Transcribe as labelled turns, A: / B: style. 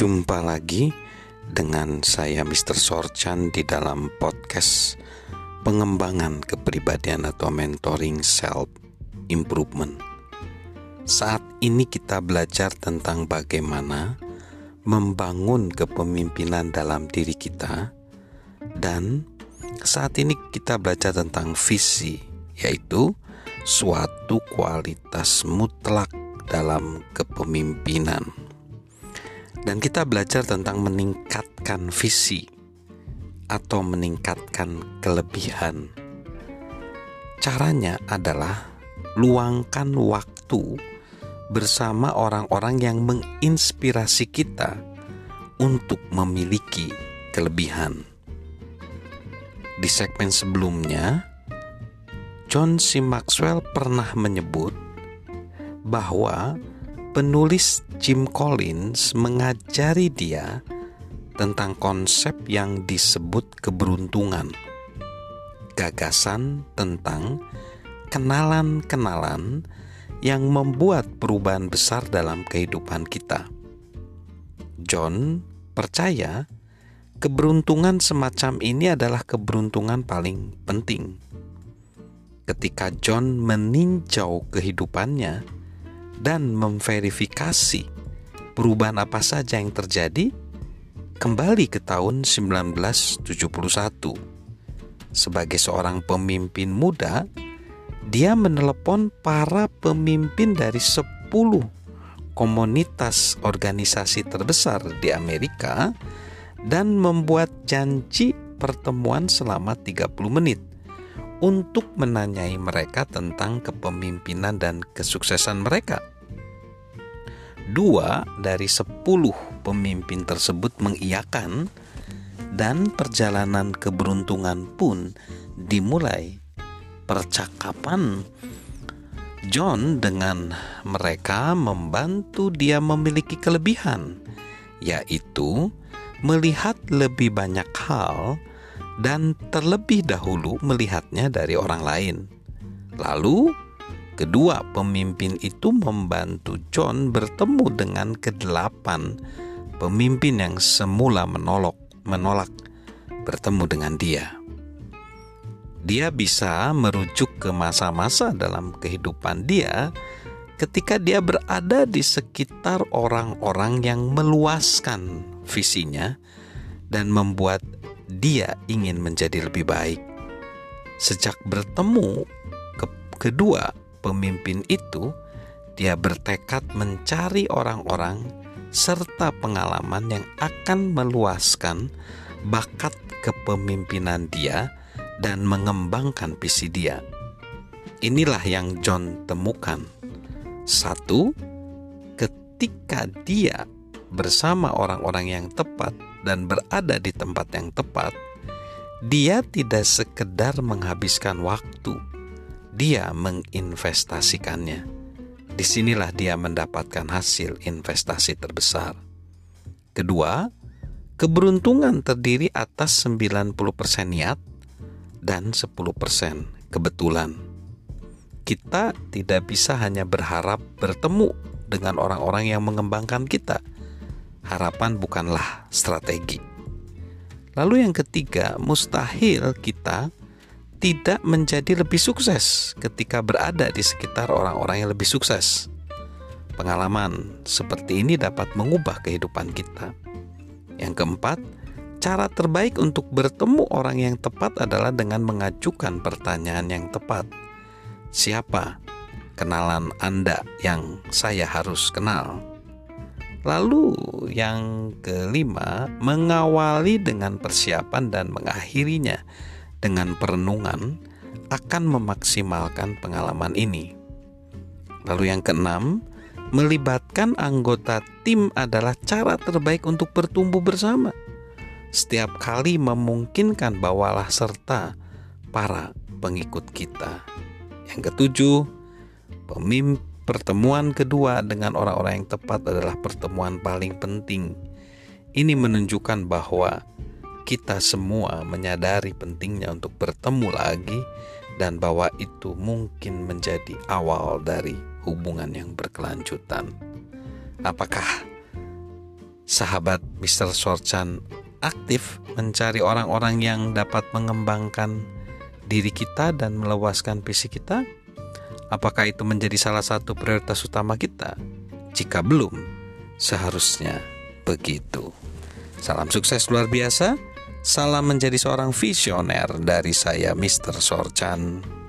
A: Jumpa lagi dengan saya Mr. Sorchan di dalam podcast pengembangan kepribadian atau mentoring self improvement. Saat ini kita belajar tentang bagaimana membangun kepemimpinan dalam diri kita dan saat ini kita belajar tentang visi yaitu suatu kualitas mutlak dalam kepemimpinan. Dan kita belajar tentang meningkatkan visi atau meningkatkan kelebihan. Caranya adalah luangkan waktu bersama orang-orang yang menginspirasi kita untuk memiliki kelebihan. Di segmen sebelumnya, John C. Maxwell pernah menyebut bahwa penulis Jim Collins mengajari dia tentang konsep yang disebut keberuntungan. Gagasan tentang kenalan-kenalan yang membuat perubahan besar dalam kehidupan kita. John percaya keberuntungan semacam ini adalah keberuntungan paling penting. Ketika John meninjau kehidupannya, dan memverifikasi perubahan apa saja yang terjadi kembali ke tahun 1971. Sebagai seorang pemimpin muda, dia menelepon para pemimpin dari 10 komunitas organisasi terbesar di Amerika dan membuat janji pertemuan selama 30 menit untuk menanyai mereka tentang kepemimpinan dan kesuksesan mereka. Dua dari sepuluh pemimpin tersebut mengiyakan dan perjalanan keberuntungan pun dimulai. Percakapan John dengan mereka membantu dia memiliki kelebihan, yaitu melihat lebih banyak hal dan terlebih dahulu melihatnya dari orang lain. Lalu, kedua pemimpin itu membantu John bertemu dengan kedelapan pemimpin yang semula menolak, menolak bertemu dengan dia. Dia bisa merujuk ke masa-masa dalam kehidupan dia ketika dia berada di sekitar orang-orang yang meluaskan visinya dan membuat dia ingin menjadi lebih baik. Sejak bertemu ke kedua pemimpin itu, dia bertekad mencari orang-orang serta pengalaman yang akan meluaskan bakat kepemimpinan dia dan mengembangkan visi dia. Inilah yang John temukan. Satu, ketika dia bersama orang-orang yang tepat, dan berada di tempat yang tepat, dia tidak sekedar menghabiskan waktu, dia menginvestasikannya. Di sinilah dia mendapatkan hasil investasi terbesar. Kedua, keberuntungan terdiri atas 90% niat dan 10% kebetulan. Kita tidak bisa hanya berharap bertemu dengan orang-orang yang mengembangkan kita – harapan bukanlah strategi. Lalu yang ketiga, mustahil kita tidak menjadi lebih sukses ketika berada di sekitar orang-orang yang lebih sukses. Pengalaman seperti ini dapat mengubah kehidupan kita. Yang keempat, cara terbaik untuk bertemu orang yang tepat adalah dengan mengajukan pertanyaan yang tepat. Siapa kenalan Anda yang saya harus kenal? Lalu yang kelima, mengawali dengan persiapan dan mengakhirinya dengan perenungan akan memaksimalkan pengalaman ini. Lalu yang keenam, melibatkan anggota tim adalah cara terbaik untuk bertumbuh bersama. Setiap kali memungkinkan bawalah serta para pengikut kita. Yang ketujuh, pemimpin Pertemuan kedua dengan orang-orang yang tepat adalah pertemuan paling penting. Ini menunjukkan bahwa kita semua menyadari pentingnya untuk bertemu lagi dan bahwa itu mungkin menjadi awal dari hubungan yang berkelanjutan. Apakah sahabat Mr. Sorchan aktif mencari orang-orang yang dapat mengembangkan diri kita dan meluaskan visi kita? Apakah itu menjadi salah satu prioritas utama kita? Jika belum, seharusnya begitu. Salam sukses luar biasa. Salam menjadi seorang visioner dari saya, Mr. Sorchan.